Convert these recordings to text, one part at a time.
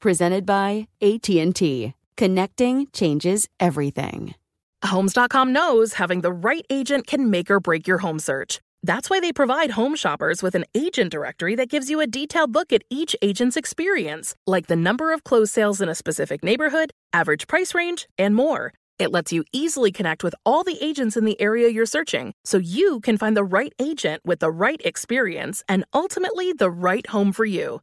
Presented by AT&T. Connecting changes everything. Homes.com knows having the right agent can make or break your home search. That's why they provide home shoppers with an agent directory that gives you a detailed look at each agent's experience, like the number of closed sales in a specific neighborhood, average price range, and more. It lets you easily connect with all the agents in the area you're searching so you can find the right agent with the right experience and ultimately the right home for you.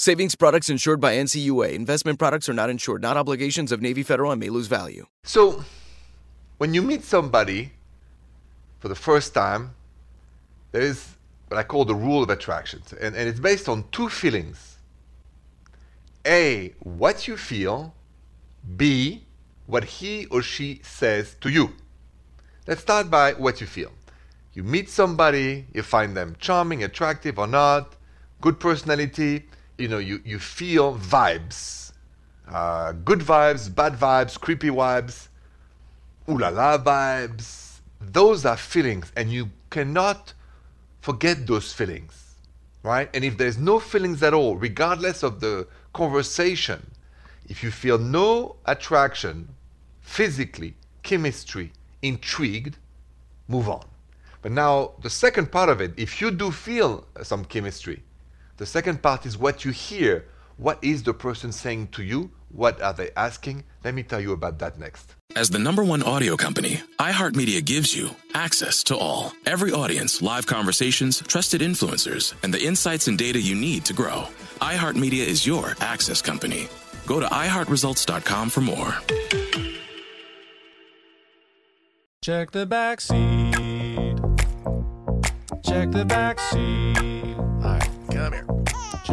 Savings products insured by NCUA. Investment products are not insured, not obligations of Navy Federal and may lose value. So, when you meet somebody for the first time, there is what I call the rule of attraction. And, and it's based on two feelings A, what you feel, B, what he or she says to you. Let's start by what you feel. You meet somebody, you find them charming, attractive or not, good personality, you know, you, you feel vibes. Uh, good vibes, bad vibes, creepy vibes, ooh la la vibes. Those are feelings, and you cannot forget those feelings, right? And if there's no feelings at all, regardless of the conversation, if you feel no attraction, physically, chemistry, intrigued, move on. But now, the second part of it, if you do feel some chemistry, the second part is what you hear. What is the person saying to you? What are they asking? Let me tell you about that next. As the number one audio company, iHeartMedia gives you access to all. Every audience, live conversations, trusted influencers, and the insights and data you need to grow. iHeartMedia is your access company. Go to iHeartResults.com for more. Check the back seat. Check the back seat. All right, come here.